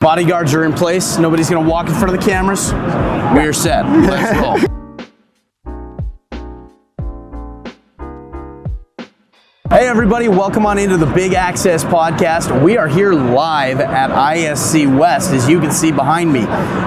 Bodyguards are in place. Nobody's going to walk in front of the cameras. We are set. Let's roll. Hey, everybody, welcome on into the Big Access Podcast. We are here live at ISC West, as you can see behind me.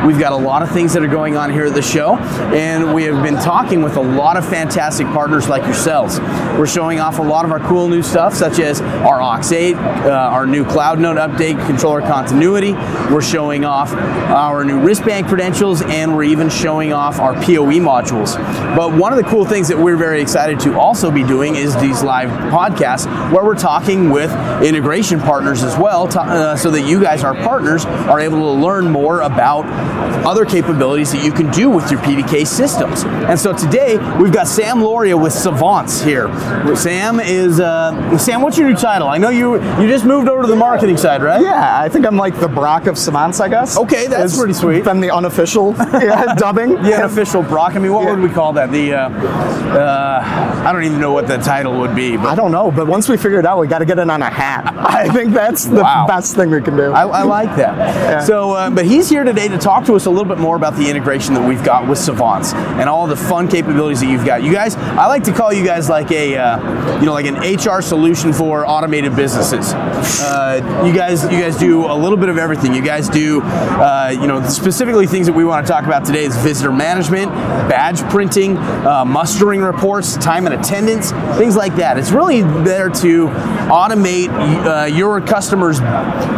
We've got a lot of things that are going on here at the show, and we have been talking with a lot of fantastic partners like yourselves. We're showing off a lot of our cool new stuff, such as our AUX 8, uh, our new Cloud Node update, controller continuity. We're showing off our new wristband credentials, and we're even showing off our PoE modules. But one of the cool things that we're very excited to also be doing is these live podcasts where we're talking with integration partners as well, to, uh, so that you guys, our partners, are able to learn more about other capabilities that you can do with your PDK systems. And so today we've got Sam Loria with Savance here. Sam is uh, Sam. What's your new title? I know you you just moved over to the marketing side, right? Yeah, I think I'm like the Brock of Savance, I guess. Okay, that's It's pretty sweet. Been the unofficial yeah, dubbing. The unofficial Brock. I mean, what Yeah. would we call that? The uh, uh, I don't even know what the title would be, but I don't know, but once we figure it out, we got to get it on a hat. I think that's the Wow. best thing we can do. I, I like that. So, uh, but he's here today to talk to us a little bit more about the integration that we've got with Savance and all the fun capabilities that you've got. You guys, I like to call you guys like a, uh, you know, like an HR solution for automated businesses. Uh, you guys, you guys do a little bit of everything. You guys do, uh, you know, specifically things that we want to talk about today is visitor management, badge printing, uh, mustering reports, time and attendance, things like that. It's really there to automate uh, your customers,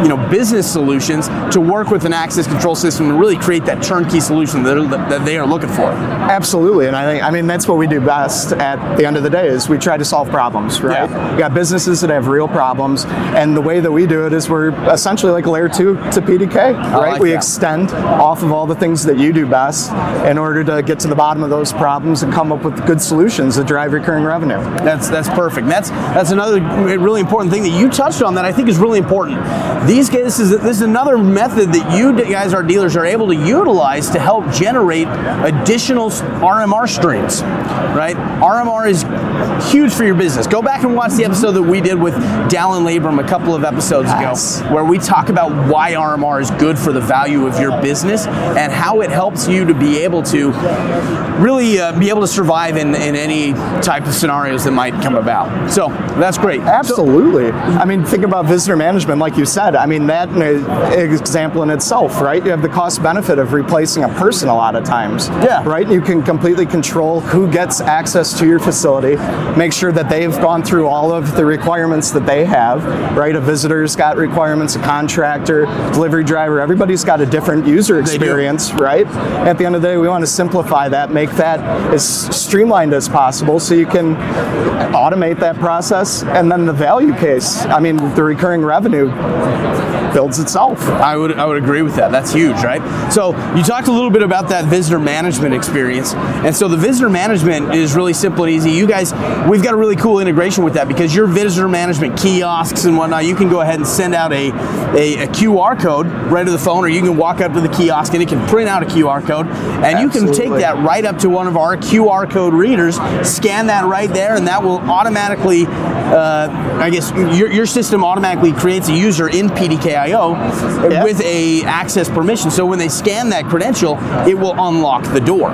you know, business solutions to work with an access control system and really create that turnkey solution that, that they are looking for. Absolutely, and I think I mean that's what we do best. At the end of the day, is we try to solve problems. Right? Yeah. We got businesses that have real problems, and the way that we do it is we're essentially like layer two to PDK. Right? like we that. extend off of all the things that you do best in order to get to the bottom of those problems and come up with good solutions that drive recurring revenue. That's that's perfect. That's that's another really important thing that you touched on that I think is really important. These guys, this is this is another method that you guys, our dealers, are able to utilize to help generate additional RMR streams. Right? RMR is huge for your business. Go back and watch the episode that we did with Dallin Labrum a couple of episodes Yes. ago, where we talk about why RMR is good for the value of your business and how it helps you to be able to really uh, be able to survive in, in any type of scenarios that might come about. So that's great. Absolutely. I mean, think about visitor management, like you said. I mean, that example in itself, right? You have the cost benefit of replacing a person a lot of times. Yeah. Right? You can completely control who gets access to your facility, make sure that they've gone through all of the requirements that they have, right? A visitor's got requirements, a contractor, delivery driver, everybody's got a different user experience, right? At the end of the day, we want to simplify that, make that as streamlined as possible so you can automate that process and then the value case i mean the recurring revenue builds itself I would I would agree with that. That's huge, right? So you talked a little bit about that visitor management experience, and so the visitor management is really simple and easy. You guys, we've got a really cool integration with that because your visitor management kiosks and whatnot, you can go ahead and send out a, a, a QR code right to the phone, or you can walk up to the kiosk and it can print out a QR code, and you can take that right up to one of our QR code readers, scan that right there, and that will automatically, uh, I guess, your, your system automatically creates a user in PDKIO with a access permission. So when they scan that credential, it will unlock the door.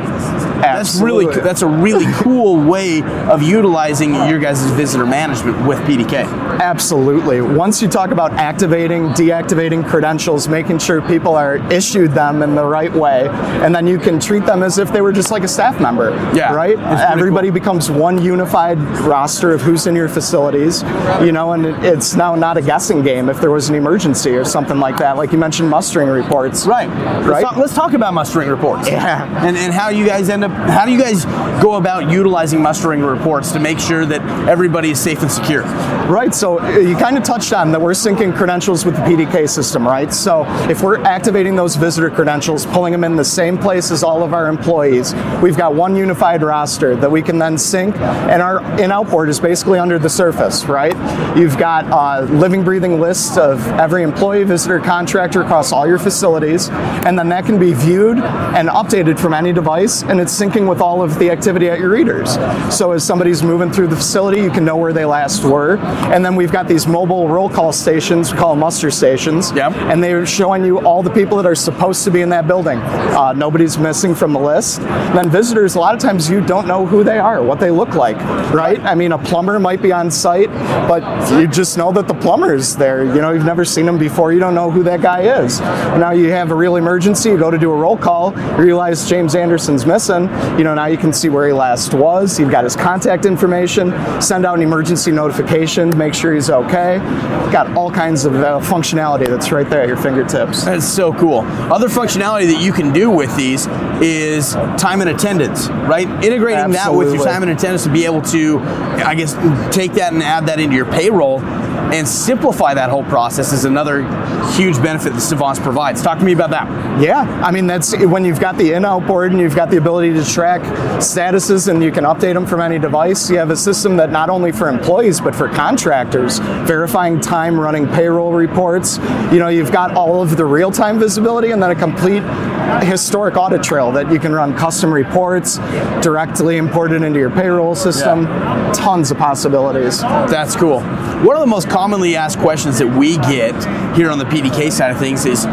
That's really that's a really cool way of utilizing your guys' visitor management with PDK. absolutely. Once you talk about activating deactivating credentials making sure people are issued them in the right way and then you can treat them as if they were just like a staff member Yeah, right? Everybody becomes one unified roster of who's in your facilities you know and it- it's now not a guessing game if there was an emergency or something like that like you mentioned mustering reports Right. Let's, Right. talk, let's talk about mustering reports. Yeah. And, and how you guys end up, how do you guys go about utilizing mustering reports to make sure that everybody is safe and secure? Right, so uh, you kind of touched on that we're syncing credentials with the PDK system, right? So if we're activating those visitor credentials, pulling them in the same place as all of our employees, we've got one unified roster that we can then sync, and our in-out board is basically under the server. Surface, right? You've got a living, breathing list of every employee, visitor, contractor across all your facilities, and then that can be viewed and updated from any device, and it's syncing with all of the activity at your readers. So as somebody's moving through the facility, you can know where they last were. And then we've got these mobile roll call stations, we call them muster stations, Yep. and they're showing you all the people that are supposed to be in that building. Uh, nobody's missing from the list. And then visitors, a lot of times you don't know who they are, what they look like, right? I mean, a plumber might be on site, but you just know that the plumber's there. You know, you've never seen him before, you don't know who that guy is. Now you have a real emergency, you go to do a roll call, realize James Anderson's missing. You know, now you can see where he last was. You've got his contact information, send out an emergency notification, make sure he's okay. Got all kinds of uh, functionality that's right there at your fingertips. That's so cool. Other functionality that you can do with these is time and attendance, right? Integrating that with your time and attendance to be able to, I guess, take that and add that into your payroll and simplify that whole process is another huge benefit that Savance provides. Talk to me about that. Yeah, I mean that's when you've got the in-out board and you've got the ability to track statuses and you can update them from any device. You have a system that not only for employees but for contractors, verifying time, running payroll reports. You know, you've got all of the real-time visibility and then a complete historic audit trail that you can run custom reports directly imported into your payroll system. Tons of possibilities. That's cool. One of the most commonly asked questions that we get here on the PDK side of things is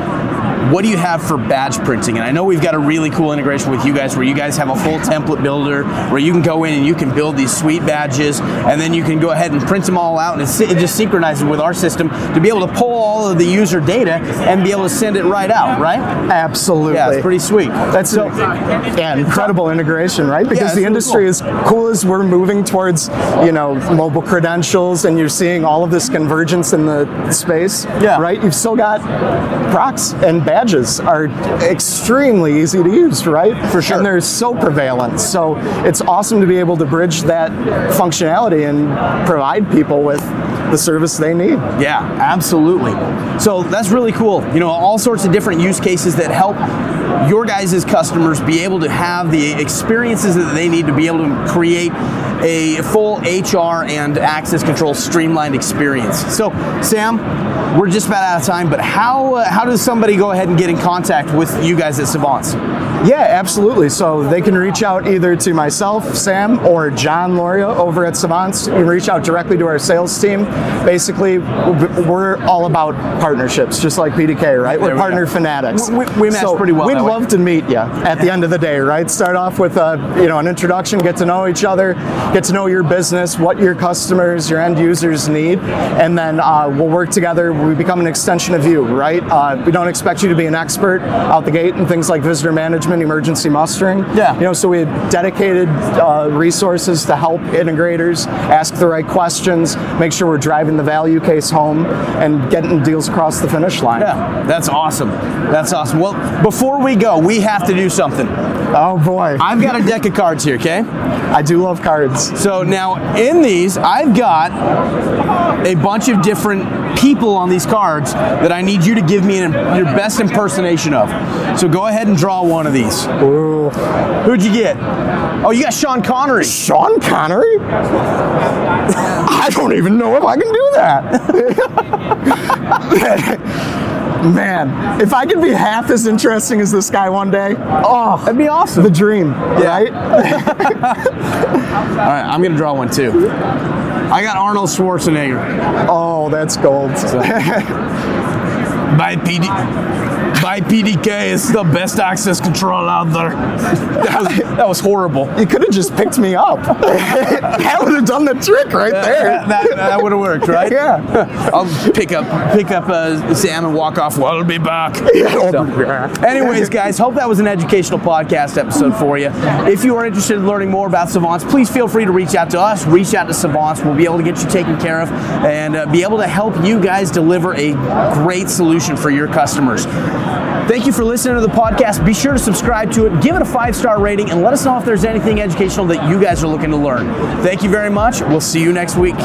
what do you have for badge printing? And I know we've got a really cool integration with you guys where you guys have a full template builder where you can go in and you can build these sweet badges and then you can go ahead and print them all out and it, just synchronizes with our system to be able to pull all of the user data and be able to send it right out, right? Absolutely. Yeah, it's pretty sweet. That's so. yeah, incredible integration, right? Because it's the really industry cool. is cool as we're moving towards, you know, mobile credentials, and you're seeing all of this convergence in the space. Yeah. Right. You've still got prox and badges are extremely easy to use, right? For sure. And they're so prevalent. So it's awesome to be able to bridge that functionality and provide people with the service they need. Yeah, absolutely. So that's really cool. You know, all sorts of different use cases that help your guys' customers be able to have the experiences that they need to be able to create a full HR and access control streamlined experience. So, Sam, we're just about out of time, but how uh, how does somebody go ahead and get in contact with you guys at Savance? Yeah, absolutely. So they can reach out either to myself, Sam, or John Loria over at Savance. You can reach out directly to our sales team. Basically, we're all about partnerships, just like PDK, right? We're we partner go. fanatics. We- we match pretty well We'd that way. love to meet you at the end of the day, right? Start off with a, you know an introduction, get to know each other, get to know your business, what your customers, your end users need, and then uh, we'll work together. We become an extension of you, right? Uh, we don't expect you to be an expert out the gate in things like visitor management, emergency mustering. Yeah. You know, so we have dedicated uh, resources to help integrators ask the right questions, make sure we're driving the value case home, and getting deals across the finish line. Yeah, that's awesome. That's awesome. Well, before we go, we have to do something. Oh boy, I've got a deck of cards here, okay? I do love cards. So now in these, I've got a bunch of different people on these cards that I need you to give me an, your best impersonation of. So go ahead and draw one of these. Ooh. Who'd you get? Oh, you got Sean Connery. Sean Connery? I don't even know if I can do that. Man, if I could be half as interesting as this guy one day, oh, That'd be awesome. the dream, right? All right, I'm gonna draw one too. I got Arnold Schwarzenegger Oh, that's gold. by PD. By is the best access control out there. That was, that was horrible. You could have just picked me up. that would have done the trick right there. That, that, that would have worked, right? Yeah. I'll pick up pick up uh, Sam and walk off. Well, I'll be back. So, anyways, guys, hope that was an educational podcast episode for you. If you are interested in learning more about Savance, please feel free to reach out to us. Reach out to Savance. We'll be able to get you taken care of and uh, be able to help you guys deliver a great solution for your customers. Thank you for listening to the podcast. Be sure to subscribe to it, give it a five star rating, and let us know if there's anything educational that you guys are looking to learn. Thank you very much. We'll see you next week.